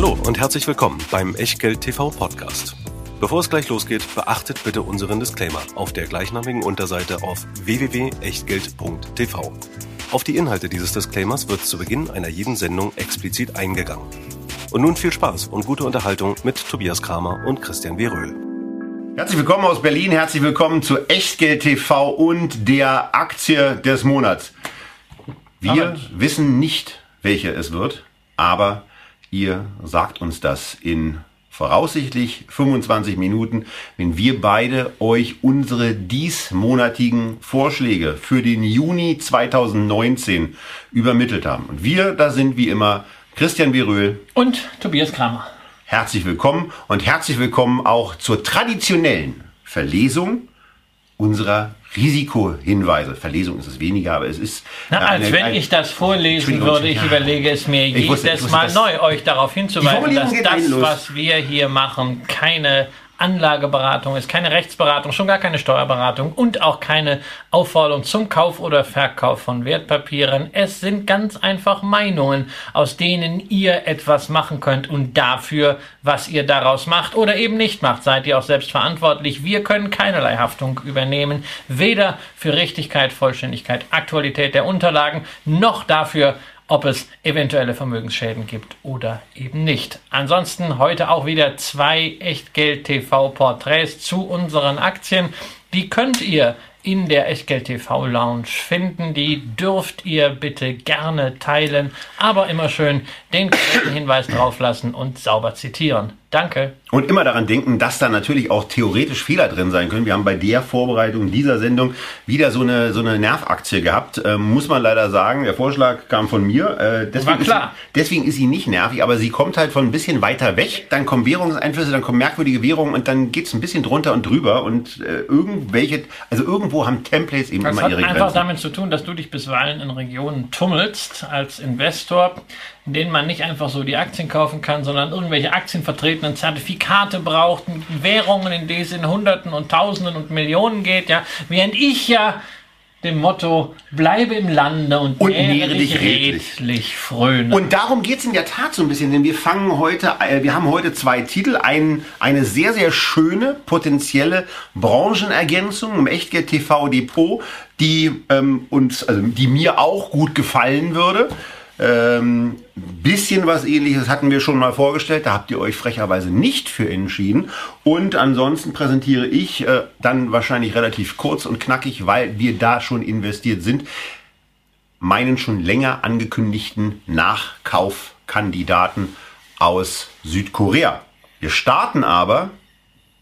Hallo und herzlich willkommen beim Echtgeld TV Podcast. Bevor es gleich losgeht, beachtet bitte unseren Disclaimer auf der gleichnamigen Unterseite auf www.echtgeld.tv. Auf die Inhalte dieses Disclaimers wird zu Beginn einer jeden Sendung explizit eingegangen. Und nun viel Spaß und gute Unterhaltung mit Tobias Kramer und Christian W. Röhl. Herzlich willkommen aus Berlin, herzlich willkommen zu Echtgeld TV und der Aktie des Monats. Wir Amen. wissen nicht, welche es wird, aber ihr sagt uns das in voraussichtlich 25 Minuten, wenn wir beide euch unsere diesmonatigen Vorschläge für den Juni 2019 übermittelt haben. Und wir, da sind wie immer Christian Viröhl, Und Tobias Kramer. Herzlich willkommen und herzlich willkommen auch zur traditionellen Verlesung unserer Risikohinweise. Verlesung ist es weniger, aber es ist. Na, äh, als eine- wenn ein- ich das vorlesen würde, ich ja. überlege es mir Ich wusste- jedes wusste, Mal neu, euch darauf hinzuweisen, dass das, was wir hier machen, keine Anlageberatung ist, keine Rechtsberatung, schon gar keine Steuerberatung und auch keine Aufforderung zum Kauf oder Verkauf von Wertpapieren. Es sind ganz einfach Meinungen, aus denen ihr etwas machen könnt und dafür, was ihr daraus macht oder eben nicht macht, seid ihr auch selbst verantwortlich. Wir können keinerlei Haftung übernehmen, weder für Richtigkeit, Vollständigkeit, Aktualität der Unterlagen, noch dafür, ob es eventuelle Vermögensschäden gibt oder eben nicht. Ansonsten heute auch wieder zwei Echtgeld-TV-Porträts zu unseren Aktien. Die könnt ihr in der Echtgeld-TV-Lounge finden. Die dürft ihr bitte gerne teilen, aber immer schön den Hinweis drauf lassen und sauber zitieren. Danke. Und immer daran denken, dass da natürlich auch theoretisch Fehler drin sein können. Wir haben bei der Vorbereitung dieser Sendung wieder so eine, so eine Nervaktie gehabt. Ähm, muss man leider sagen, der Vorschlag kam von mir. Äh, deswegen, War klar. Ist, sie- deswegen ist sie nicht nervig, aber sie kommt halt von ein bisschen weiter weg. Dann kommen Währungseinflüsse, dann kommen merkwürdige Währungen und dann geht's ein bisschen drunter und drüber. Und äh, irgendwelche, also irgendwo haben Templates eben Das immer hat ihre einfach Grenzen. damit zu tun, dass du dich bisweilen in Regionen tummelst als Investor, in denen man nicht einfach so die Aktien kaufen kann, sondern irgendwelche aktienvertretenen Zertifikate braucht, Währungen, in denen es in Hunderten und Tausenden und Millionen geht, ja. Während ich ja dem Motto bleibe im Lande und, Und nähre dich redlich. redlich fröne. Und darum geht's in der Tat so ein bisschen, denn wir fangen heute, äh, wir haben heute zwei Titel, ein, eine sehr, sehr schöne potenzielle Branchenergänzung im Echtgeld TV Depot, die ähm, uns, also die mir auch gut gefallen würde. Ähm, bisschen was ähnliches hatten wir schon mal vorgestellt, da habt ihr euch frecherweise nicht für entschieden. Und ansonsten präsentiere ich äh, dann wahrscheinlich relativ kurz und knackig, weil wir da schon investiert sind, meinen schon länger angekündigten Nachkaufkandidaten aus Südkorea. Wir starten aber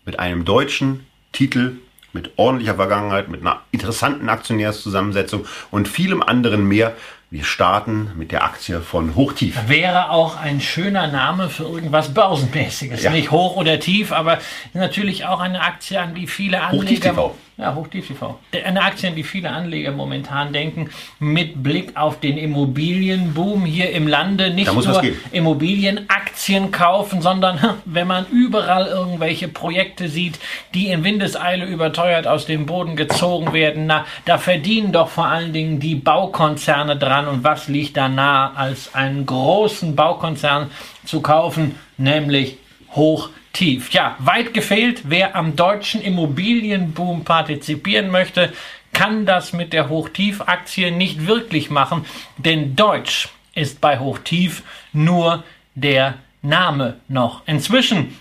mit einem deutschen Titel mit ordentlicher Vergangenheit, mit einer interessanten Aktionärszusammensetzung und vielem anderen mehr. Wir starten mit der Aktie von Hochtief. Wäre auch ein schöner Name für irgendwas Börsenmäßiges. Ja. Nicht hoch oder tief, aber natürlich auch eine Aktie, an die viele Anleger. Hochtief TV. Ja, Hochtief TV. Eine Aktie, an die viele Anleger momentan denken, mit Blick auf den Immobilienboom hier im Lande. Nicht nur. Immobilienaktien kaufen, sondern wenn man überall irgendwelche Projekte sieht, die in Windeseile überteuert aus dem Boden gezogen werden, na, da verdienen doch vor allen Dingen die Baukonzerne dran. Und was liegt da nahe, als einen großen Baukonzern zu kaufen, nämlich hoch tief. Ja, weit gefehlt, wer am deutschen Immobilienboom partizipieren möchte, kann das mit der Hochtief-Aktie nicht wirklich machen, denn Deutsch ist bei Hochtief nur der Name noch. Inzwischen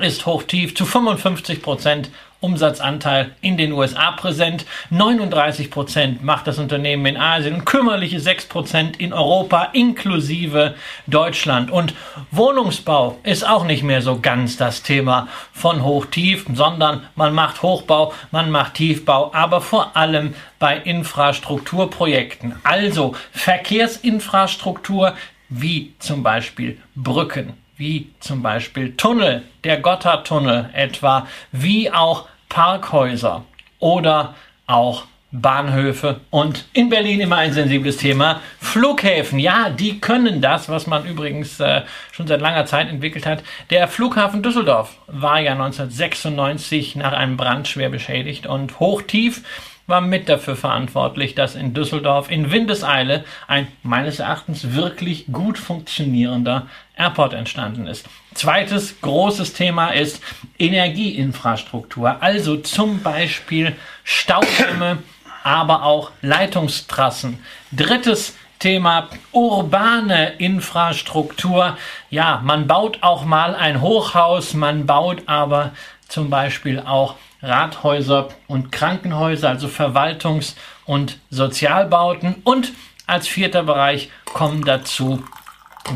ist Hochtief zu 55% Umsatzanteil in den USA präsent, 39% macht das Unternehmen in Asien und kümmerliche 6% in Europa inklusive Deutschland. Und Wohnungsbau ist auch nicht mehr so ganz das Thema von Hochtief, sondern man macht Hochbau, man macht Tiefbau, aber vor allem bei Infrastrukturprojekten. Also Verkehrsinfrastruktur wie zum Beispiel Brücken, wie zum Beispiel Tunnel, der Gotthardtunnel etwa, wie auch Parkhäuser oder auch Bahnhöfe und in Berlin immer ein sensibles Thema, Flughäfen. Ja, die können das, was man übrigens äh, schon seit langer Zeit entwickelt hat. Der Flughafen Düsseldorf war ja 1996 nach einem Brand schwer beschädigt und hochtief war mit dafür verantwortlich, dass in Düsseldorf in Windeseile ein meines Erachtens wirklich gut funktionierender Airport entstanden ist. Zweites großes Thema ist Energieinfrastruktur, also zum Beispiel Staudämme, aber auch Leitungstrassen. Drittes Thema urbane Infrastruktur. Ja, man baut auch mal ein Hochhaus, man baut aber zum Beispiel auch Rathäuser und Krankenhäuser, also Verwaltungs- und Sozialbauten. Und als vierter Bereich kommen dazu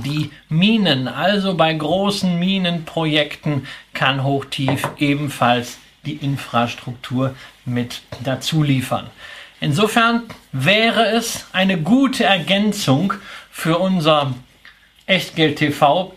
die Minen. Also bei großen Minenprojekten kann Hochtief ebenfalls die Infrastruktur mit dazu liefern. Insofern wäre es eine gute Ergänzung für unser Echtgeld TV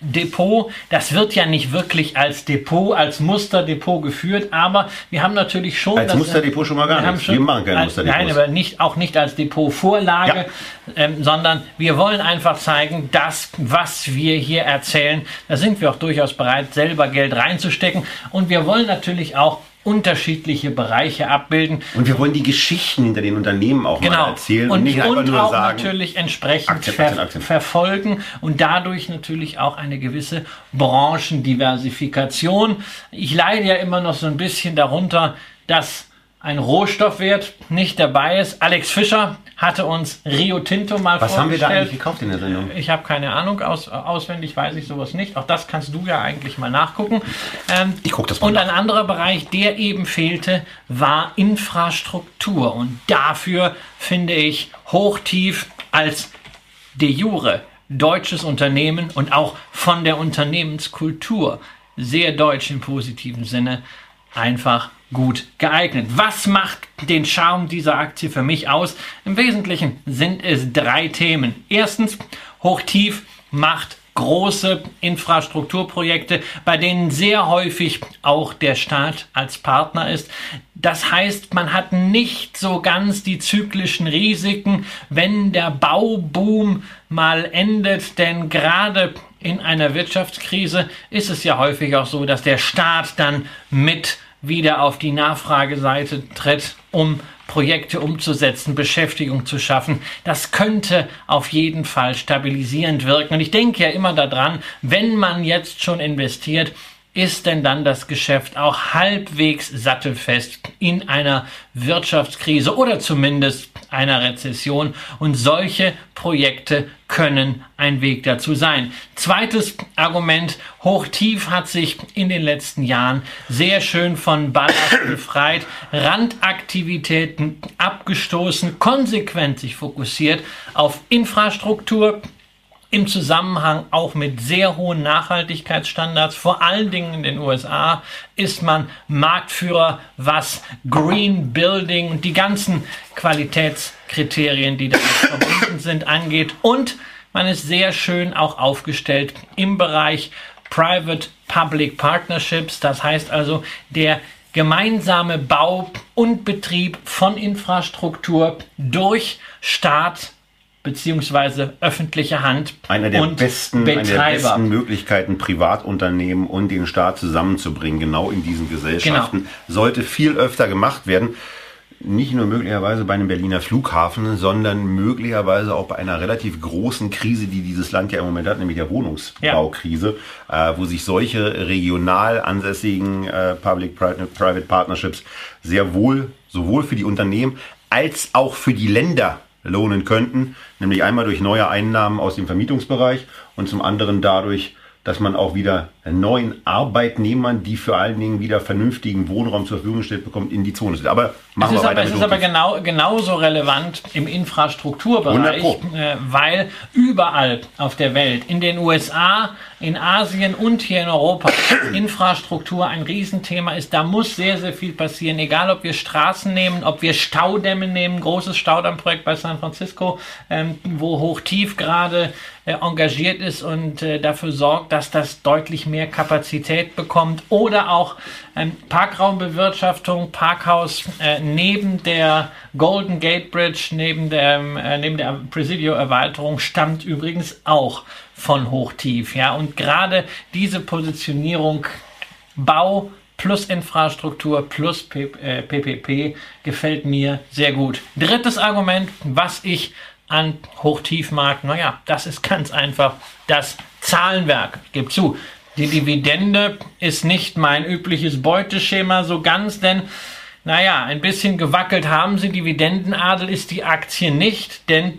Depot, das wird ja nicht wirklich als Depot, als Musterdepot geführt, aber wir haben natürlich schon. Als Musterdepot schon mal gar wir nicht. Schon, wir machen keine als, Nein, aber nicht, auch nicht als Depotvorlage, ja. ähm, sondern wir wollen einfach zeigen, dass was wir hier erzählen, da sind wir auch durchaus bereit, selber Geld reinzustecken. Und wir wollen natürlich auch unterschiedliche Bereiche abbilden. Und wir wollen die Geschichten hinter den Unternehmen auch genau. mal erzählen und, und nicht einfach und nur auch sagen, natürlich entsprechend Aktien, ver Aktien, Aktien. verfolgen und dadurch natürlich auch eine gewisse Branchendiversifikation. Ich leide ja immer noch so ein bisschen darunter, dass ein Rohstoffwert nicht dabei ist. Alex Fischer hatte uns Rio Tinto mal Was haben wir da vorgestellt. eigentlich gekauft in der Sendung? Ich habe keine Ahnung, aus, auswendig weiß ich sowas nicht. Auch das kannst du ja eigentlich mal nachgucken. Ähm, Ich guck das mal Und nach. ein anderer Bereich, der eben fehlte, war Infrastruktur. Und dafür finde ich Hochtief als de jure deutsches Unternehmen und auch von der Unternehmenskultur sehr deutsch im positiven Sinne einfach gut geeignet. Was macht den Charme dieser Aktie für mich aus? Im Wesentlichen sind es drei Themen. Erstens, Hochtief macht große Infrastrukturprojekte, bei denen sehr häufig auch der Staat als Partner ist. Das heißt, man hat nicht so ganz die zyklischen Risiken, wenn der Bauboom mal endet, denn gerade in einer Wirtschaftskrise ist es ja häufig auch so, dass der Staat dann mit wieder auf die Nachfrageseite tritt, um Projekte umzusetzen, Beschäftigung zu schaffen. Das könnte auf jeden Fall stabilisierend wirken. Und ich denke ja immer daran, wenn man jetzt schon investiert, ist denn dann das Geschäft auch halbwegs sattelfest in einer Wirtschaftskrise oder zumindest einer Rezession? Und solche Projekte können ein Weg dazu sein. Zweites Argument, Hochtief hat sich in den letzten Jahren sehr schön von Ballast befreit, Randaktivitäten abgestoßen, konsequent sich fokussiert auf Infrastruktur, im Zusammenhang auch mit sehr hohen Nachhaltigkeitsstandards, vor allen Dingen in den USA, ist man Marktführer, was Green Building und die ganzen Qualitätskriterien, die damit verbunden sind, angeht. Und man ist sehr schön auch aufgestellt im Bereich Private-Public Partnerships. Das heißt also, der gemeinsame Bau und Betrieb von Infrastruktur durch Staat, beziehungsweise öffentliche Hand Einer der, und besten, eine der Betreiber. besten Möglichkeiten, Privatunternehmen und den Staat zusammenzubringen, genau in diesen Gesellschaften, Genau. sollte viel öfter gemacht werden. Nicht nur möglicherweise bei einem Berliner Flughafen, sondern möglicherweise auch bei einer relativ großen Krise, die dieses Land ja im Moment hat, nämlich der Wohnungsbaukrise, äh, wo sich solche regional ansässigen äh, Public-Private Partnerships sehr wohl sowohl für die Unternehmen als auch für die Länder lohnen könnten, nämlich einmal durch neue Einnahmen aus dem Vermietungsbereich und zum anderen dadurch, dass man auch wieder neuen Arbeitnehmern, die für allen Dingen wieder vernünftigen Wohnraum zur Verfügung stellt, bekommt, in die Zone sind. Aber Es machen ist, wir aber, weiter es mit ist aber genau, genauso relevant im Infrastrukturbereich, 100 äh, weil überall auf der Welt, in den USA, in Asien und hier in Europa, Infrastruktur ein Riesenthema ist. Da muss sehr, sehr viel passieren. Egal, ob wir Straßen nehmen, ob wir Staudämme nehmen, großes Staudammprojekt bei San Francisco, ähm, wo Hochtief gerade äh, engagiert ist und äh, dafür sorgt, dass das deutlich mehr Kapazität bekommt. Oder auch ähm, Parkraumbewirtschaftung, Parkhaus äh, neben der Golden Gate Bridge, neben der, äh, neben der Presidio-Erweiterung stammt übrigens auch von Hochtief. Ja? Und gerade diese Positionierung Bau, plus Infrastruktur plus PPP äh, gefällt mir sehr gut. Drittes Argument, was ich an Hochtief mag, naja, das ist ganz einfach das Zahlenwerk. Gebe zu, die Dividende ist nicht mein übliches Beuteschema so ganz, denn naja, ein bisschen gewackelt haben sie. Dividendenadel ist die Aktie nicht, denn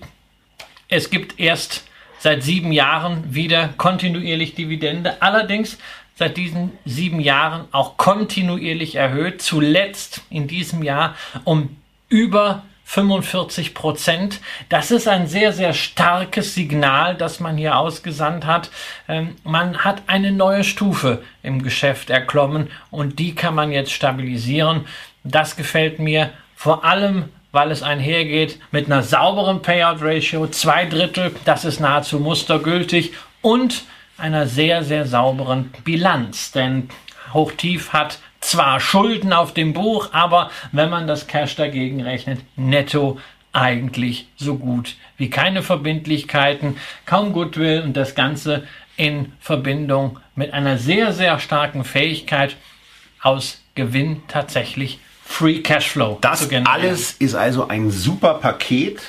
es gibt erst seit sieben Jahren wieder kontinuierlich Dividende. Allerdings seit diesen sieben Jahren auch kontinuierlich erhöht. Zuletzt in diesem Jahr um über 45 Prozent. Das ist ein sehr, sehr starkes Signal, das man hier ausgesandt hat. Ähm, man hat eine neue Stufe im Geschäft erklommen und die kann man jetzt stabilisieren. Das gefällt mir vor allem, weil es einhergeht mit einer sauberen Payout Ratio, zwei Drittel, das ist nahezu mustergültig und einer sehr, sehr sauberen Bilanz. Denn Hochtief hat zwar Schulden auf dem Buch, aber wenn man das Cash dagegen rechnet, netto eigentlich so gut wie keine Verbindlichkeiten, kaum Goodwill und das Ganze in Verbindung mit einer sehr, sehr starken Fähigkeit aus Gewinn tatsächlich Free Cashflow. Das alles ist also ein super Paket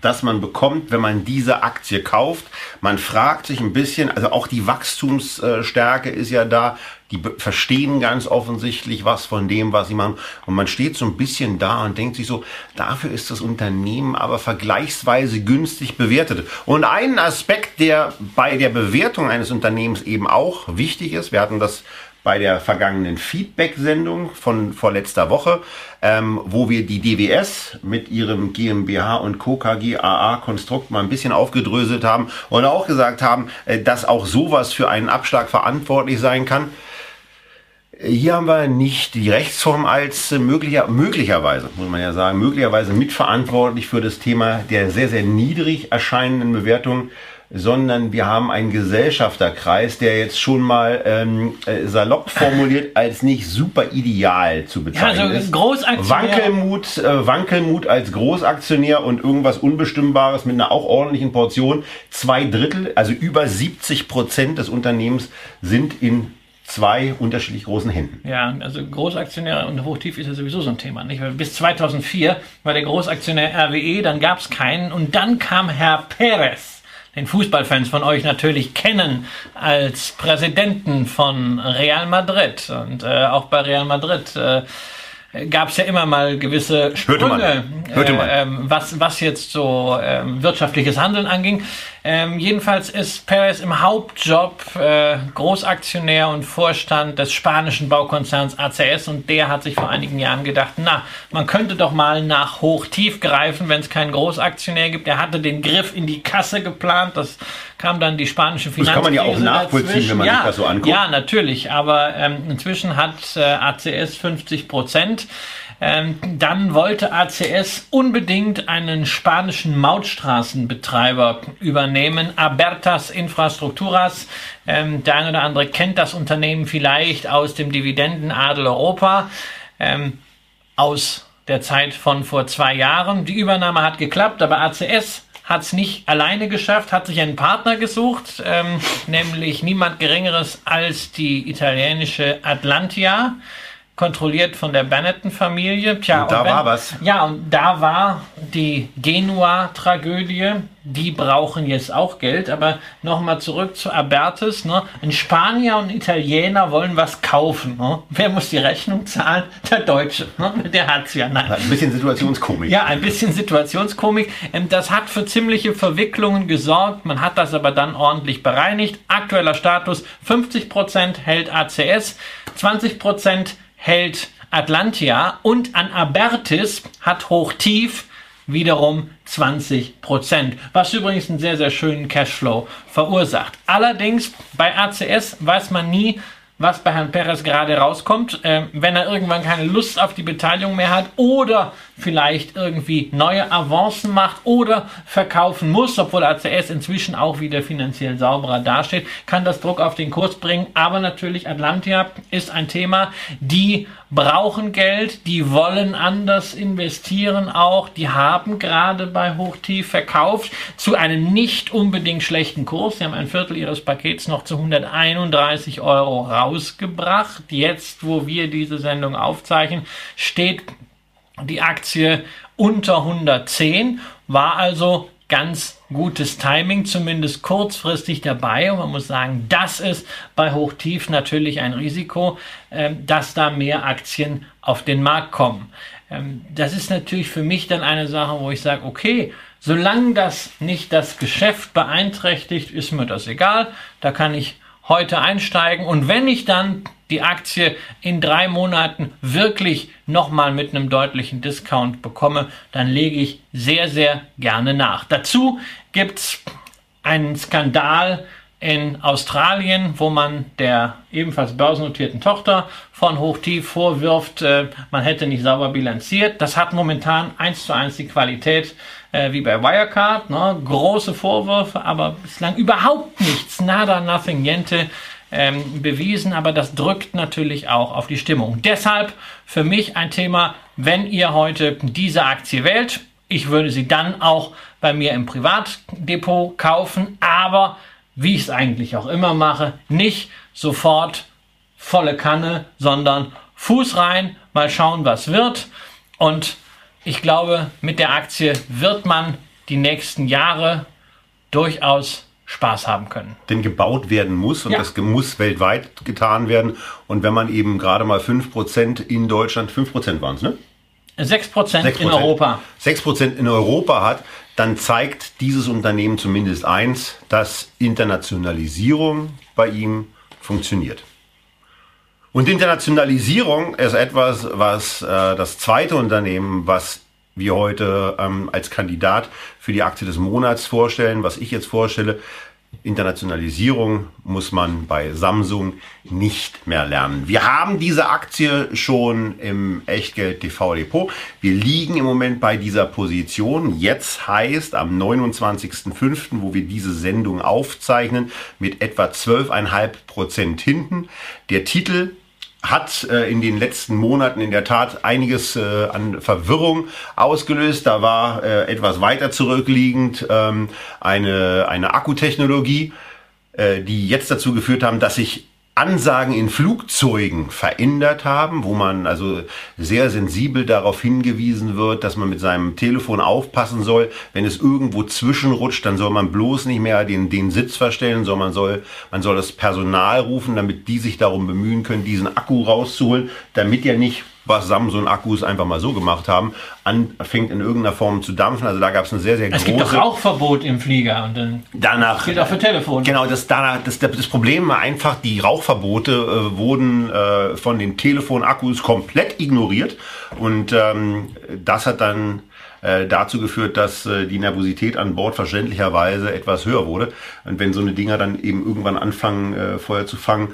das man bekommt, wenn man diese Aktie kauft. Man fragt sich ein bisschen, also auch die Wachstumsstärke ist ja da. Die verstehen ganz offensichtlich was von dem, was sie machen. Und man steht so ein bisschen da und denkt sich so, dafür ist das Unternehmen aber vergleichsweise günstig bewertet. Und ein Aspekt, der bei der Bewertung eines Unternehmens eben auch wichtig ist, wir hatten das bei der vergangenen Feedback-Sendung von vorletzter Woche, ähm, wo wir die DWS mit ihrem GmbH und Co. KGAA-Konstrukt mal ein bisschen aufgedröselt haben und auch gesagt haben, äh, dass auch sowas für einen Abschlag verantwortlich sein kann. Hier haben wir nicht die Rechtsform als möglicher, möglicherweise, muss man ja sagen, möglicherweise mitverantwortlich für das Thema der sehr, sehr niedrig erscheinenden Bewertung sondern wir haben einen Gesellschafterkreis, der jetzt schon mal ähm, äh, salopp formuliert als nicht super ideal zu bezeichnen ja, also ist. Großaktionär. Wankelmut, äh, Wankelmut als Großaktionär und irgendwas Unbestimmbares mit einer auch ordentlichen Portion. Zwei Drittel, also über 70 Prozent des Unternehmens sind in zwei unterschiedlich großen Händen. Ja, also Großaktionär und Hochtief ist ja sowieso so ein Thema. Nicht? Bis 2004 war der Großaktionär RWE, dann gab es keinen und dann kam Herr Perez den Fußballfans von euch natürlich kennen als Präsidenten von Real Madrid. Und äh, auch bei Real Madrid äh, gab es ja immer mal gewisse Sprünge, Hörte man. Hörte man. Äh, was, was jetzt so äh, wirtschaftliches Handeln anging. Ähm, jedenfalls ist Perez im Hauptjob äh, Großaktionär und Vorstand des spanischen Baukonzerns ACS und der hat sich vor einigen Jahren gedacht, na, man könnte doch mal nach Hoch-Tief greifen, wenn es keinen Großaktionär gibt. Er hatte den Griff in die Kasse geplant, das kam dann die spanische Finanzkrise. Das kann man ja auch nachvollziehen, dazwischen. wenn man ja, sich das so anguckt. Ja, natürlich, aber ähm, inzwischen hat äh, ACS 50 Prozent. Ähm, dann wollte ACS unbedingt einen spanischen Mautstraßenbetreiber übernehmen, Abertas Infrastructuras. Ähm, der eine oder andere kennt das Unternehmen vielleicht aus dem Dividendenadel Europa, ähm, aus der Zeit von vor zwei Jahren. Die Übernahme hat geklappt, aber ACS hat es nicht alleine geschafft, hat sich einen Partner gesucht, ähm, nämlich niemand Geringeres als die italienische Atlantia kontrolliert von der Benetton-Familie. Tja, und da und wenn, war was. Ja, und da war die Genua-Tragödie. Die brauchen jetzt auch Geld. Aber nochmal zurück zu Abertis. Ne? Ein Spanier und ein Italiener wollen was kaufen. Ne? Wer muss die Rechnung zahlen? Der Deutsche. Ne? Der hat's ja. Nein. Ein bisschen Situationskomik. Ja, ein bisschen Situationskomik. Ähm, das hat für ziemliche Verwicklungen gesorgt. Man hat das aber dann ordentlich bereinigt. Aktueller Status 50% hält ACS, 20% hält Atlantia und an Abertis hat Hochtief wiederum 20 Prozent, was übrigens einen sehr, sehr schönen Cashflow verursacht. Allerdings bei ACS weiß man nie, was bei Herrn Perez gerade rauskommt. Äh, wenn er irgendwann keine Lust auf die Beteiligung mehr hat oder vielleicht irgendwie neue Avancen macht oder verkaufen muss, obwohl ACS inzwischen auch wieder finanziell sauberer dasteht, kann das Druck auf den Kurs bringen. Aber natürlich Atlantia ist ein Thema, die brauchen Geld, die wollen anders investieren auch, die haben gerade bei Hochtief verkauft zu einem nicht unbedingt schlechten Kurs. Sie haben ein Viertel ihres Pakets noch zu 131 Euro rausgebracht. Jetzt, wo wir diese Sendung aufzeichnen, steht die Aktie unter 110, war also ganz gutes Timing, zumindest kurzfristig dabei. Und man muss sagen, das ist bei Hochtief natürlich ein Risiko, ähm, dass da mehr Aktien auf den Markt kommen. Ähm, das ist natürlich für mich dann eine Sache, wo ich sage, okay, solange das nicht das Geschäft beeinträchtigt, ist mir das egal. Da kann ich heute einsteigen. Und wenn ich dann die Aktie in drei Monaten wirklich nochmal mit einem deutlichen Discount bekomme, dann lege ich sehr, sehr gerne nach. Dazu gibt es einen Skandal in Australien, wo man der ebenfalls börsennotierten Tochter von Hochtief vorwirft, äh, man hätte nicht sauber bilanziert. Das hat momentan eins zu eins die Qualität äh, wie bei Wirecard. Ne? Große Vorwürfe, aber bislang überhaupt nichts, nada, nothing, niente ähm, bewiesen. Aber das drückt natürlich auch auf die Stimmung. Deshalb für mich ein Thema, wenn ihr heute diese Aktie wählt, ich würde sie dann auch bei mir im Privatdepot kaufen, aber wie ich es eigentlich auch immer mache, nicht sofort volle Kanne, sondern Fuß rein, mal schauen, was wird. Und ich glaube, mit der Aktie wird man die nächsten Jahre durchaus Spaß haben können. Denn gebaut werden muss und ja. das muss weltweit getan werden. Und wenn man eben gerade mal 5% in Deutschland, 5% waren es, ne? 6%, 6 in Europa. 6% in Europa hat, dann zeigt dieses Unternehmen zumindest eins, dass Internationalisierung bei ihm funktioniert. Und Internationalisierung ist etwas, was äh, das zweite Unternehmen, was wir heute ähm, als Kandidat für die Aktie des Monats vorstellen, was ich jetzt vorstelle, Internationalisierung muss man bei Samsung nicht mehr lernen. Wir haben diese Aktie schon im Echtgeld TV Depot. Wir liegen im Moment bei dieser Position. Jetzt heißt am 29.05., wo wir diese Sendung aufzeichnen, mit etwa 12,5 Prozent hinten. Der Titel hat äh, in den letzten Monaten in der Tat einiges äh, an Verwirrung ausgelöst. Da war äh, etwas weiter zurückliegend ähm, eine, eine Akkutechnologie, äh, die jetzt dazu geführt haben, dass sich Ansagen in Flugzeugen verändert haben, wo man also sehr sensibel darauf hingewiesen wird, dass man mit seinem Telefon aufpassen soll. Wenn es irgendwo zwischenrutscht, dann soll man bloß nicht mehr den, den Sitz verstellen, sondern man soll, man soll das Personal rufen, damit die sich darum bemühen können, diesen Akku rauszuholen, damit er nicht was Samsung-Akkus einfach mal so gemacht haben, anfängt in irgendeiner Form zu dampfen. Also da gab es eine sehr, sehr große... Es gibt doch Rauchverbot im Flieger und dann danach, gilt auch für Telefon. Genau, das, danach, das, das Problem war einfach, die Rauchverbote äh, wurden äh, von den Telefonakkus komplett ignoriert und ähm, das hat dann äh, dazu geführt, dass äh, die Nervosität an Bord verständlicherweise etwas höher wurde. Und wenn so eine Dinger dann eben irgendwann anfangen, äh, Feuer zu fangen,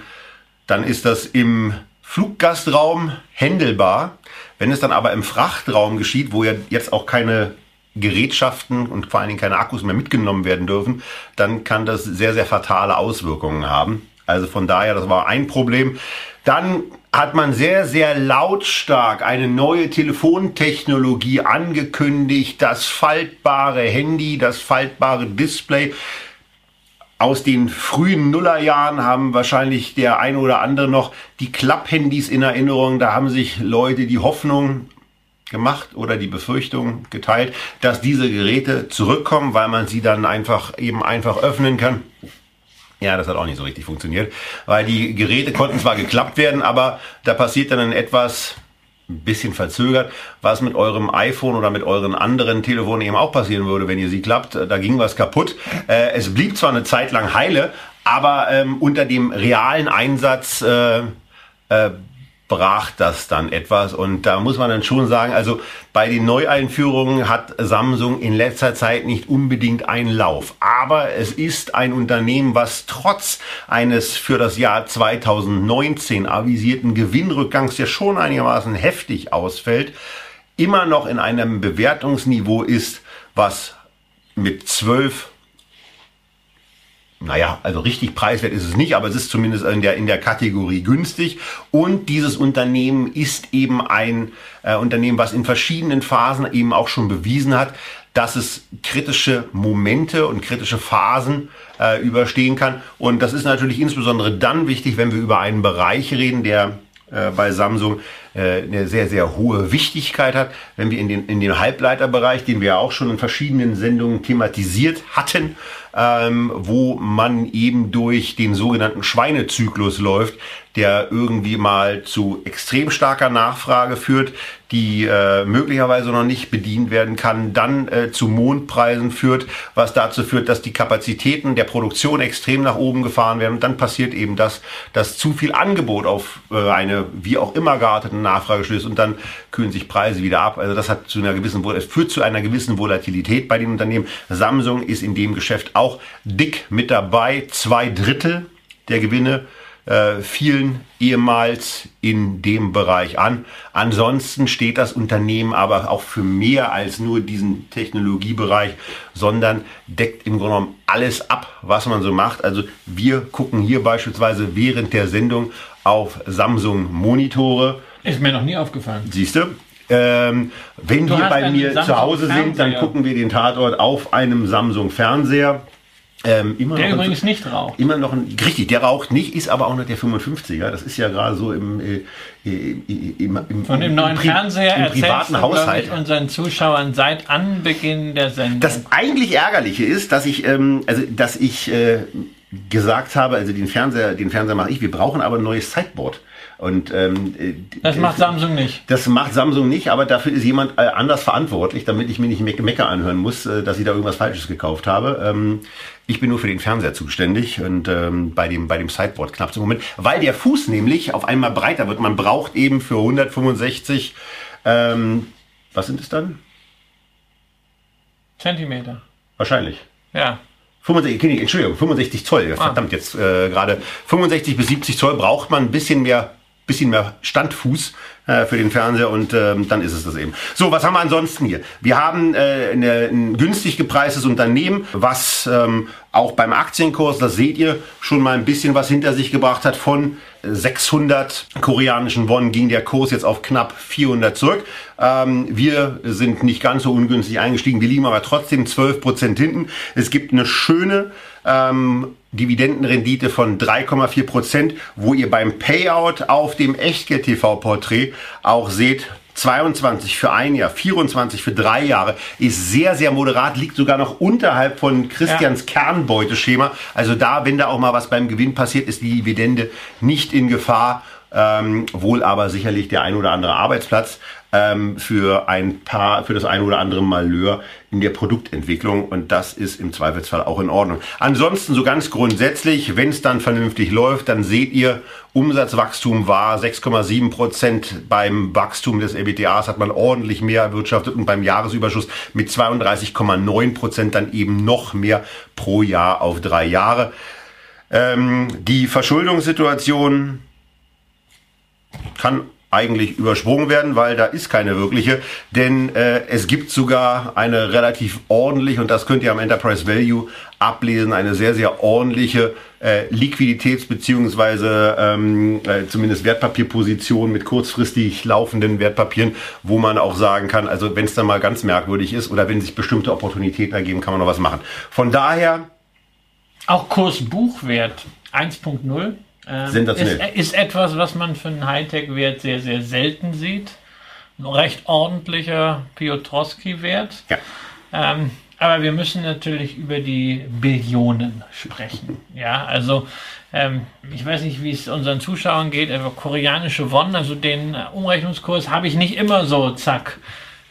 dann ist das im Fluggastraum händelbar. Wenn es dann aber im Frachtraum geschieht, wo ja jetzt auch keine Gerätschaften und vor allen Dingen keine Akkus mehr mitgenommen werden dürfen, dann kann das sehr, sehr fatale Auswirkungen haben. Also von daher, das war ein Problem. Dann hat man sehr, sehr lautstark eine neue Telefontechnologie angekündigt, das faltbare Handy, das faltbare Display aus den frühen Nullerjahren haben wahrscheinlich der eine oder andere noch die Klapphandys in Erinnerung. Da haben sich Leute die Hoffnung gemacht oder die Befürchtung geteilt, dass diese Geräte zurückkommen, weil man sie dann einfach eben einfach öffnen kann. Ja, das hat auch nicht so richtig funktioniert, weil die Geräte konnten zwar geklappt werden, aber da passiert dann etwas, ein bisschen verzögert, was mit eurem iPhone oder mit euren anderen Telefonen eben auch passieren würde, wenn ihr sie klappt. Da ging was kaputt. Äh, es blieb zwar eine Zeit lang heile, aber ähm, unter dem realen Einsatz äh, äh, brach das dann etwas. Und da muss man dann schon sagen, also bei den Neueinführungen hat Samsung in letzter Zeit nicht unbedingt einen Lauf. Aber es ist ein Unternehmen, was trotz eines für das Jahr 2019 avisierten Gewinnrückgangs, der schon einigermaßen heftig ausfällt, immer noch in einem Bewertungsniveau ist, was mit 12 naja, also richtig preiswert ist es nicht, aber es ist zumindest in der, in der Kategorie günstig. Und dieses Unternehmen ist eben ein äh, Unternehmen, was in verschiedenen Phasen eben auch schon bewiesen hat, dass es kritische Momente und kritische Phasen äh, überstehen kann. Und das ist natürlich insbesondere dann wichtig, wenn wir über einen Bereich reden, der äh, bei Samsung äh, eine sehr, sehr hohe Wichtigkeit hat. Wenn wir in den, in den Halbleiterbereich, den wir auch schon in verschiedenen Sendungen thematisiert hatten, ähm, wo man eben durch den sogenannten Schweinezyklus läuft, der irgendwie mal zu extrem starker Nachfrage führt, die äh, möglicherweise noch nicht bedient werden kann, dann äh, zu Mondpreisen führt, was dazu führt, dass die Kapazitäten der Produktion extrem nach oben gefahren werden. Und dann passiert eben das, dass zu viel Angebot auf äh, eine wie auch immer geartete Nachfrage stößt und dann kühlen sich Preise wieder ab. Also das hat zu einer gewissen, es führt zu einer gewissen Volatilität bei den Unternehmen. Samsung ist in dem Geschäft auch dick mit dabei. Zwei Drittel der Gewinne äh, fielen ehemals in dem Bereich an. Ansonsten steht das Unternehmen aber auch für mehr als nur diesen Technologiebereich, sondern deckt im Grunde genommen alles ab, was man so macht. Also wir gucken hier beispielsweise während der Sendung auf Samsung Monitore. Ist mir noch nie aufgefallen. Siehst du? Ähm, wenn Du wir hast bei mir zu Hause sind, dann Fernseher. gucken wir den Tatort auf einem Samsung Fernseher. Ähm, Der noch ein- übrigens nicht raucht. Immer noch ein, richtig, der raucht nicht, ist aber auch noch der 55er. Das ist ja gerade so im, äh, äh, im, im, Von dem im neuen Pri- Fernseher im privaten du, Haushalt. ich, unseren Zuschauern seit Anbeginn der Sendung. Das eigentlich Ärgerliche ist, dass ich, ähm, also, dass ich äh, gesagt habe, also den Fernseher, den Fernseher mache ich, wir brauchen aber ein neues Sideboard. Und ähm, äh, das macht Samsung nicht. Das macht Samsung nicht, aber dafür ist jemand äh, anders verantwortlich, damit ich mir nicht Meck Mecker anhören muss, äh, dass ich da irgendwas Falsches gekauft habe. Ähm, ich bin nur für den Fernseher zuständig und ähm, bei dem, bei dem Sideboard knapp im Moment, weil der Fuß nämlich auf einmal breiter wird. Man braucht eben für 165, ähm, was sind es dann? Zentimeter. Wahrscheinlich. Ja. 65, nee, Entschuldigung, 65 Zoll. Verdammt, jetzt äh, gerade 65 bis 70 Zoll braucht man ein bisschen mehr, bisschen mehr Standfuß äh, für den Fernseher und ähm, dann ist es das eben. So, was haben wir ansonsten hier? Wir haben äh, eine, ein günstig gepreistes Unternehmen, was ähm, auch beim Aktienkurs, das seht ihr, schon mal ein bisschen was hinter sich gebracht hat. Von 600 koreanischen Won ging der Kurs jetzt auf knapp 400 zurück. Ähm, wir sind nicht ganz so ungünstig eingestiegen, wir liegen aber trotzdem 12% hinten. Es gibt eine schöne ähm, Dividendenrendite von 3,4 Prozent, wo ihr beim Payout auf dem Echtgeld-TV-Porträt auch seht, 22 für ein Jahr, 24 für drei Jahre ist sehr, sehr moderat, liegt sogar noch unterhalb von Christians Kernbeuteschema. Also da, wenn da auch mal was beim Gewinn passiert, ist die Dividende nicht in Gefahr. Ähm, wohl aber sicherlich der ein oder andere Arbeitsplatz ähm, für ein paar, für das ein oder andere Malheur in der Produktentwicklung und das ist im Zweifelsfall auch in Ordnung. Ansonsten so ganz grundsätzlich, wenn es dann vernünftig läuft, dann seht ihr, Umsatzwachstum war 6,7 Prozent. Beim Wachstum des EBTAs hat man ordentlich mehr erwirtschaftet und beim Jahresüberschuss mit 32,9 Prozent dann eben noch mehr pro Jahr auf drei Jahre. Ähm, die Verschuldungssituation kann eigentlich übersprungen werden, weil da ist keine wirkliche, denn äh, es gibt sogar eine relativ ordentliche, und das könnt ihr am Enterprise Value ablesen, eine sehr, sehr ordentliche äh, Liquiditäts- beziehungsweise ähm, äh, zumindest Wertpapierposition mit kurzfristig laufenden Wertpapieren, wo man auch sagen kann, also wenn es dann mal ganz merkwürdig ist oder wenn sich bestimmte Opportunitäten ergeben, kann man noch was machen. Von daher Auch Kursbuchwert 1.0 ähm, Sensationell. ist, ist etwas, was man für einen Hightech-Wert sehr, sehr selten sieht. Ein recht ordentlicher Piotrowski-Wert. Ja. Ähm, aber wir müssen natürlich über die Billionen sprechen. Ja, also ähm, ich weiß nicht, wie es unseren Zuschauern geht, aber koreanische Won, also den Umrechnungskurs habe ich nicht immer so zack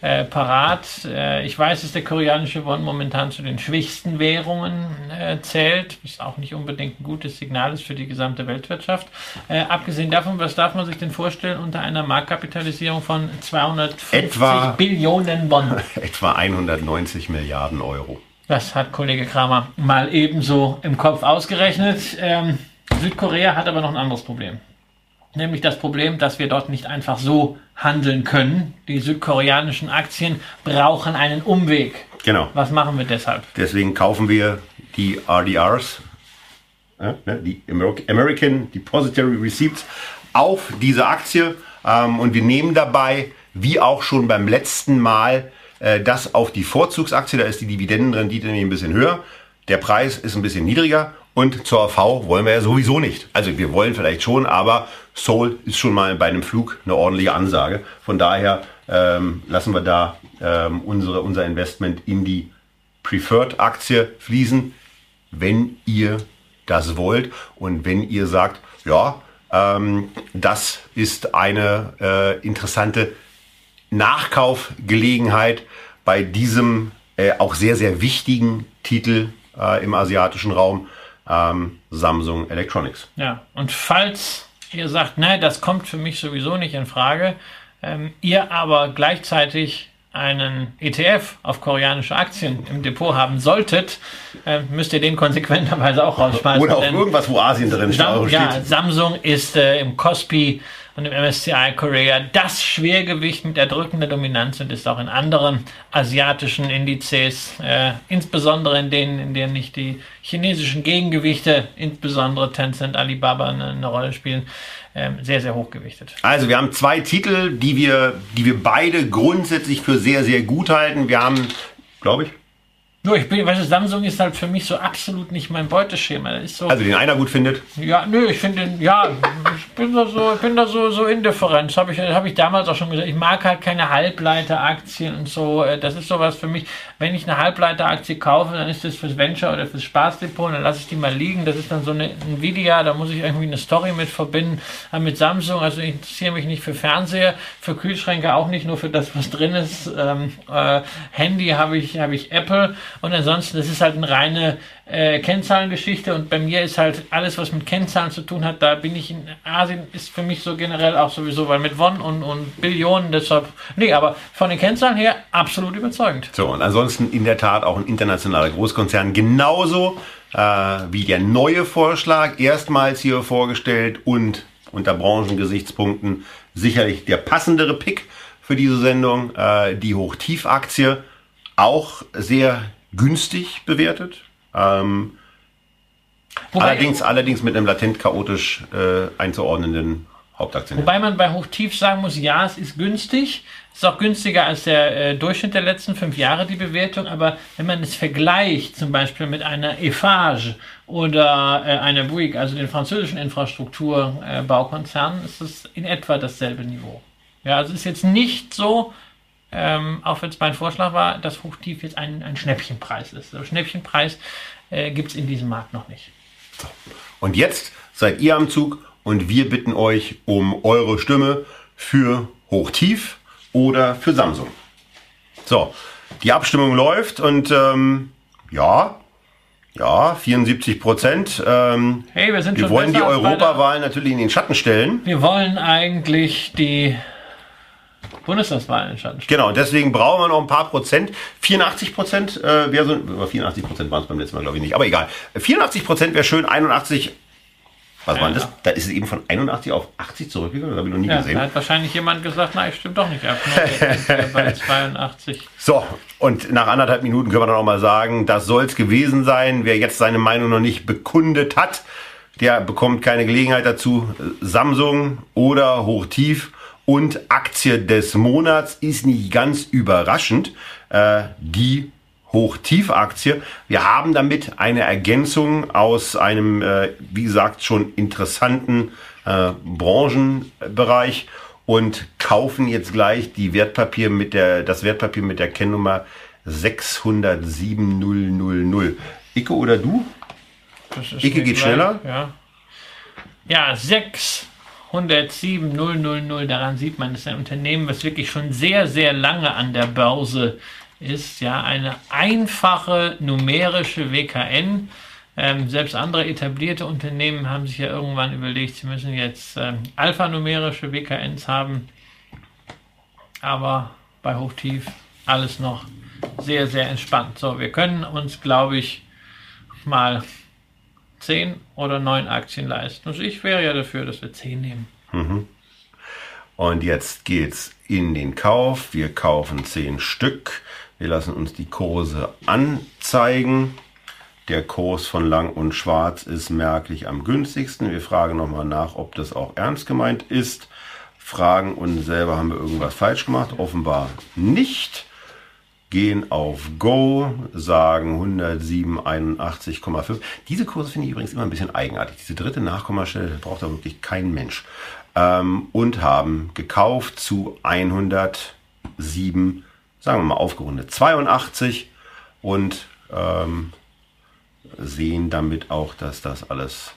äh, parat. Äh, ich weiß, dass der koreanische Won momentan zu den schwächsten Währungen äh, zählt, was auch nicht unbedingt ein gutes Signal ist für die gesamte Weltwirtschaft. Äh, abgesehen davon, was darf man sich denn vorstellen unter einer Marktkapitalisierung von 250 Etwa- Billionen Won? etwa 190 Milliarden Euro. Das hat Kollege Kramer mal ebenso im Kopf ausgerechnet. Ähm, Südkorea hat aber noch ein anderes Problem. Nämlich das Problem, dass wir dort nicht einfach so handeln können. Die südkoreanischen Aktien brauchen einen Umweg. Genau. Was machen wir deshalb? Deswegen kaufen wir die RDRs, äh, ne, die American Depository Receipts, auf diese Aktie. Ähm, und wir nehmen dabei, wie auch schon beim letzten Mal, äh, das auf die Vorzugsaktie. Da ist die Dividendenrendite nämlich ein bisschen höher. Der Preis ist ein bisschen niedriger. Und zur AV wollen wir ja sowieso nicht. Also wir wollen vielleicht schon, aber Soul ist schon mal bei einem Flug eine ordentliche Ansage. Von daher ähm, lassen wir da ähm, unsere, unser Investment in die Preferred-Aktie fließen, wenn ihr das wollt und wenn ihr sagt, ja, ähm, das ist eine äh, interessante Nachkaufgelegenheit bei diesem äh, auch sehr, sehr wichtigen Titel äh, im asiatischen Raum, ähm, Samsung Electronics. Ja, und falls ihr sagt, ne, das kommt für mich sowieso nicht in Frage, ähm, ihr aber gleichzeitig einen ETF auf koreanische Aktien im Depot haben solltet, äh, müsst ihr den konsequenterweise auch rausschmeißen. Oder auf irgendwas, wo Asien drin Sam ja, Samsung ist äh, im Kospi und im MSCI Korea das Schwergewicht mit erdrückender Dominanz und ist auch in anderen asiatischen Indizes, äh, insbesondere in denen, in denen nicht die chinesischen Gegengewichte, insbesondere Tencent, Alibaba eine, eine Rolle spielen, ähm, sehr, sehr hochgewichtet. Also wir haben zwei Titel, die wir, die wir beide grundsätzlich für sehr, sehr gut halten. Wir haben, glaube ich, nur ich bin, weißt du, Samsung ist halt für mich so absolut nicht mein Beuteschema. So, also den einer gut findet? Ja, nö, ich finde den, ja, ich bin da so, ich bin da so, so indifferent. Das habe ich, hab ich damals auch schon gesagt. Ich mag halt keine Halbleiteraktien und so. Das ist sowas für mich. Wenn ich eine Halbleiteraktie kaufe, dann ist das fürs Venture oder fürs Spaßdepot, dann lasse ich die mal liegen. Das ist dann so eine Nvidia, da muss ich irgendwie eine Story mit verbinden. Aber mit Samsung, also ich interessiere mich nicht für Fernseher, für Kühlschränke auch nicht, nur für das, was drin ist. Ähm, äh, Handy habe ich, habe ich Apple und ansonsten, das ist halt eine reine äh, Kennzahlengeschichte. Und bei mir ist halt alles, was mit Kennzahlen zu tun hat, da bin ich in Asien, ist für mich so generell auch sowieso, weil mit Won und, und Billionen, deshalb, nee, aber von den Kennzahlen her absolut überzeugend. So, und ansonsten in der Tat auch ein internationaler Großkonzern, genauso äh, wie der neue Vorschlag, erstmals hier vorgestellt und unter Branchengesichtspunkten sicherlich der passendere Pick für diese Sendung, äh, die Hochtiefaktie, auch sehr günstig bewertet. Ähm, allerdings, allerdings mit einem latent chaotisch äh, einzuordnenden Hauptaktien. Wobei man bei Hochtief sagen muss, ja, es ist günstig. Es ist auch günstiger als der äh, Durchschnitt der letzten fünf Jahre, die Bewertung. Aber wenn man es vergleicht, zum Beispiel mit einer Eiffage oder äh, einer Bouygues, also den französischen Infrastrukturbaukonzernen, ist es in etwa dasselbe Niveau. Ja, also es ist jetzt nicht so, ähm, auch wenn es mein Vorschlag war, dass Hochtief jetzt ein, ein Schnäppchenpreis ist. So, Schnäppchenpreis äh, gibt es in diesem Markt noch nicht. Und jetzt seid ihr am Zug und wir bitten euch um eure Stimme für Hochtief oder für Samsung. So, die Abstimmung läuft und ähm, ja, ja, 74 Prozent. Ähm, hey, wir sind wir wollen die Europawahl natürlich in den Schatten stellen. Wir wollen eigentlich die Bundestagswahlen entstanden. Genau, deswegen brauchen wir noch ein paar Prozent. 84 Prozent äh, wäre so, 84 Prozent waren es beim letzten Mal, glaube ich nicht, aber egal. 84 Prozent wäre schön, 81 was war das? Da ist es eben von 81 auf 80 zurückgegangen. Das habe ich noch nie ja, gesehen. Da hat wahrscheinlich jemand gesagt, nein, stimmt doch nicht ab. bei 82. So, und nach anderthalb Minuten können wir dann auch mal sagen, das soll es gewesen sein. Wer jetzt seine Meinung noch nicht bekundet hat, der bekommt keine Gelegenheit dazu. Samsung oder Hochtief und Aktie des Monats ist nicht ganz überraschend äh, die Hoch-Tief-Aktie. Wir haben damit eine Ergänzung aus einem, äh, wie gesagt, schon interessanten äh, Branchenbereich und kaufen jetzt gleich die Wertpapier mit der, das Wertpapier mit der Kennnummer 607000. Icke oder du? Icke geht gleich, schneller. Ja, ja 6 107000, daran sieht man, ist ein Unternehmen, was wirklich schon sehr, sehr lange an der Börse ist. Ja, eine einfache numerische WKN. Ähm, selbst andere etablierte Unternehmen haben sich ja irgendwann überlegt, sie müssen jetzt ähm, alphanumerische WKNs haben. Aber bei Hochtief alles noch sehr, sehr entspannt. So, wir können uns, glaube ich, mal 10 oder 9 Aktien leisten. Also ich wäre ja dafür, dass wir 10 nehmen. Und jetzt geht's in den Kauf. Wir kaufen 10 Stück. Wir lassen uns die Kurse anzeigen. Der Kurs von Lang und Schwarz ist merklich am günstigsten. Wir fragen nochmal nach, ob das auch ernst gemeint ist. Fragen uns selber, haben wir irgendwas falsch gemacht? Offenbar nicht. Gehen auf Go, sagen 107,81,5. Diese Kurse finde ich übrigens immer ein bisschen eigenartig. Diese dritte Nachkommastelle braucht da wirklich kein Mensch. Ähm, und haben gekauft zu 107, sagen wir mal aufgerundet, 82 und ähm, sehen damit auch, dass das alles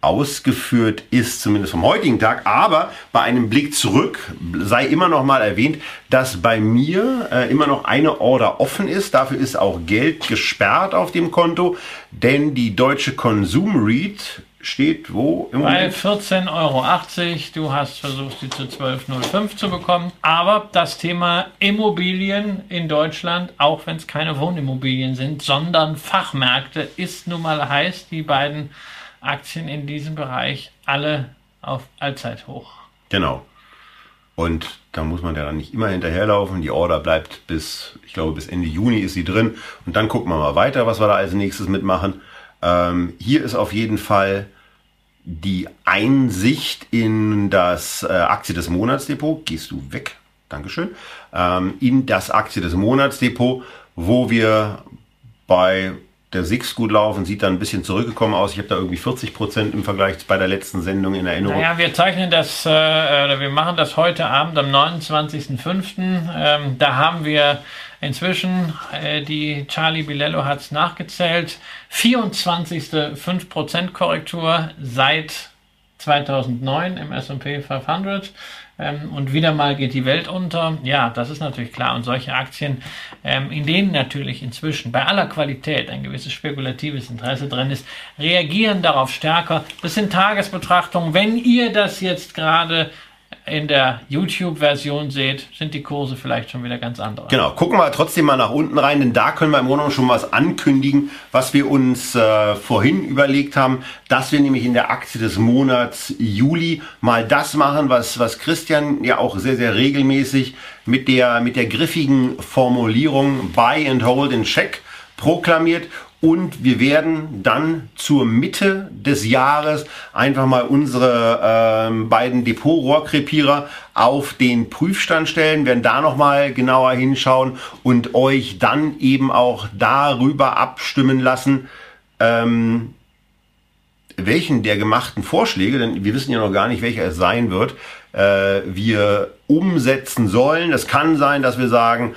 ausgeführt ist, zumindest vom heutigen Tag. Aber bei einem Blick zurück sei immer noch mal erwähnt, dass bei mir äh, immer noch eine Order offen ist. Dafür ist auch Geld gesperrt auf dem Konto, denn die deutsche Konsum Read steht wo im Bei 14,80 Euro. Du hast versucht, sie zu 12,05 zu bekommen. Aber das Thema Immobilien in Deutschland, auch wenn es keine Wohnimmobilien sind, sondern Fachmärkte, ist nun mal heiß. Die beiden Aktien in diesem Bereich alle auf Allzeithoch. Genau. Und da muss man ja dann nicht immer hinterherlaufen. Die Order bleibt bis, ich glaube, bis Ende Juni ist sie drin. Und dann gucken wir mal weiter, was wir da als nächstes mitmachen. Ähm, hier ist auf jeden Fall die Einsicht in das äh, Aktie des Monatsdepot. Gehst du weg? Dankeschön. Ähm, in das Aktie des Monatsdepot, wo wir bei der Six gut laufen, sieht dann ein bisschen zurückgekommen aus. Ich habe da irgendwie 40 Prozent im Vergleich bei der letzten Sendung in Erinnerung. Naja, wir zeichnen das, äh, wir machen das heute Abend am 29.05. Ähm, da haben wir inzwischen, äh, die Charlie Bilello hat es nachgezählt, 24. 5% Korrektur seit 2009 im S&P 500 ähm, und wieder mal geht die Welt unter. Ja, das ist natürlich klar. Und solche Aktien, ähm, in denen natürlich inzwischen bei aller Qualität ein gewisses spekulatives Interesse drin ist, reagieren darauf stärker. Das sind Tagesbetrachtungen. Wenn ihr das jetzt gerade in der YouTube-Version seht, sind die Kurse vielleicht schon wieder ganz andere. Genau, gucken wir trotzdem mal nach unten rein, denn da können wir im Grunde schon was ankündigen, was wir uns äh, vorhin überlegt haben, dass wir nämlich in der Aktie des Monats Juli mal das machen, was, was Christian ja auch sehr, sehr regelmäßig mit der, mit der griffigen Formulierung Buy and Hold in Check proklamiert und wir werden dann zur Mitte des Jahres einfach mal unsere äh, beiden Depot-Rohrkrepierer auf den Prüfstand stellen, werden da nochmal genauer hinschauen und euch dann eben auch darüber abstimmen lassen, ähm, welchen der gemachten Vorschläge, denn wir wissen ja noch gar nicht, welcher es sein wird, äh, wir umsetzen sollen. Es kann sein, dass wir sagen,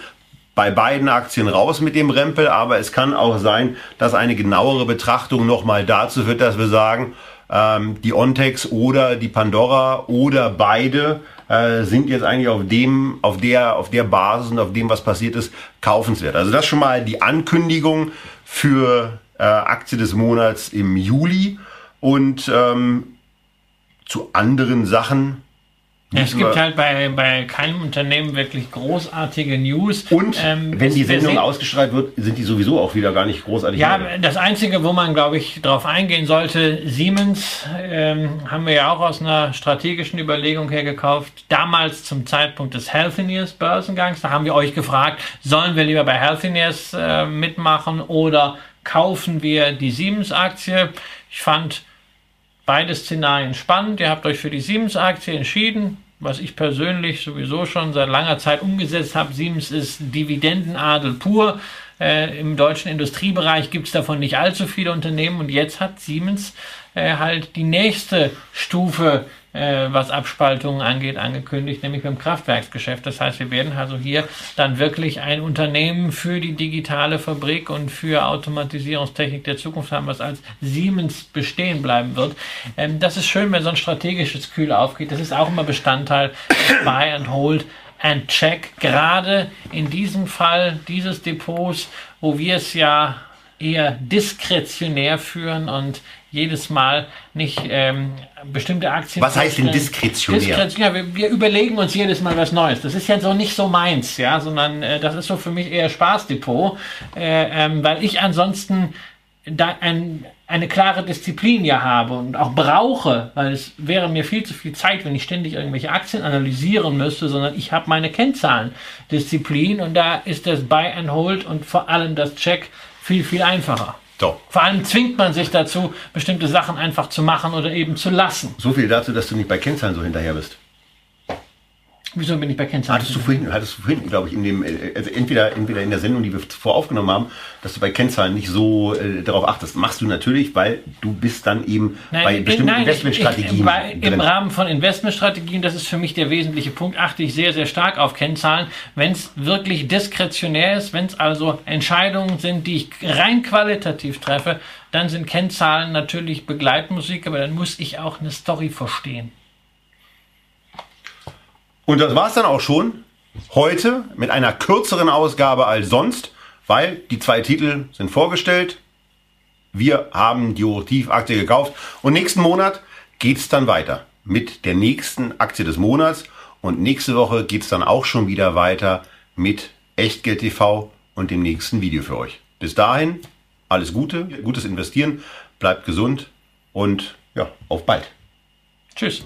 bei beiden Aktien raus mit dem Rempel, aber es kann auch sein, dass eine genauere Betrachtung nochmal dazu führt, dass wir sagen, ähm, die Ontex oder die Pandora oder beide äh, sind jetzt eigentlich auf dem, auf der, auf der Basis und auf dem, was passiert ist, kaufenswert. Also das schon mal die Ankündigung für äh, Aktie des Monats im Juli und ähm, zu anderen Sachen es gibt halt bei, bei keinem Unternehmen wirklich großartige News. Und ähm, wenn die Sendung ausgestrahlt wird, sind die sowieso auch wieder gar nicht großartig. Ja, mehr. das Einzige, wo man, glaube ich, darauf eingehen sollte, Siemens ähm, haben wir ja auch aus einer strategischen Überlegung her gekauft. Damals zum Zeitpunkt des Healthineers Börsengangs, da haben wir euch gefragt, sollen wir lieber bei Healthineers äh, mitmachen oder kaufen wir die Siemens-Aktie? Ich fand beide Szenarien spannend. Ihr habt euch für die Siemens-Aktie entschieden, was ich persönlich sowieso schon seit langer Zeit umgesetzt habe. Siemens ist Dividendenadel pur. Äh, Im deutschen Industriebereich gibt es davon nicht allzu viele Unternehmen und jetzt hat Siemens äh, halt die nächste Stufe äh, was Abspaltungen angeht, angekündigt, nämlich beim Kraftwerksgeschäft. Das heißt, wir werden also hier dann wirklich ein Unternehmen für die digitale Fabrik und für Automatisierungstechnik der Zukunft haben, was als Siemens bestehen bleiben wird. Ähm, das ist schön, wenn so ein strategisches Kühl aufgeht. Das ist auch immer Bestandteil Buy and Hold and Check. Gerade in diesem Fall dieses Depots, wo wir es ja eher diskretionär führen und jedes Mal nicht ähm, bestimmte Aktien. Was heißt denn diskretionär? diskretionär wir, wir, überlegen uns jedes Mal was Neues. Das ist ja so nicht so meins, ja, sondern äh, das ist so für mich eher Spaßdepot, äh, ähm, weil ich ansonsten da ein, eine klare Disziplin ja habe und auch brauche, weil es wäre mir viel zu viel Zeit, wenn ich ständig irgendwelche Aktien analysieren müsste, sondern ich habe meine Kennzahlendisziplin und da ist das Buy and Hold und vor allem das Check viel, viel einfacher. So. Vor allem zwingt man sich dazu, bestimmte Sachen einfach zu machen oder eben zu lassen. So viel dazu, dass du nicht bei Kennzahlen so hinterher bist. Wieso bin ich bei Kennzahlen? Hattest du vorhin, hattest du vorhin, glaube ich, in dem, äh, also entweder, entweder in der Sendung, die wir zuvor aufgenommen haben, dass du bei Kennzahlen nicht so äh, darauf achtest. Machst du natürlich, weil du bist dann eben Nein, bei bestimmten nein, Investmentstrategien. Ich, ich, bei, Im. Rahmen von Investmentstrategien, das ist für mich der wesentliche Punkt, achte ich sehr, sehr stark auf Kennzahlen. Wenn es wirklich diskretionär ist, wenn es also Entscheidungen sind, die ich rein qualitativ treffe, dann sind Kennzahlen natürlich Begleitmusik, aber dann muss ich auch eine Story verstehen. Und das war's dann auch schon. Heute mit einer kürzeren Ausgabe als sonst, weil die zwei Titel sind vorgestellt. Wir haben die Hochtief-Aktie gekauft und nächsten Monat geht's dann weiter mit der nächsten Aktie des Monats und nächste Woche geht's dann auch schon wieder weiter mit Echtgeld TV und dem nächsten Video für euch. Bis dahin alles Gute, gutes Investieren, bleibt gesund und ja, auf bald. Tschüss.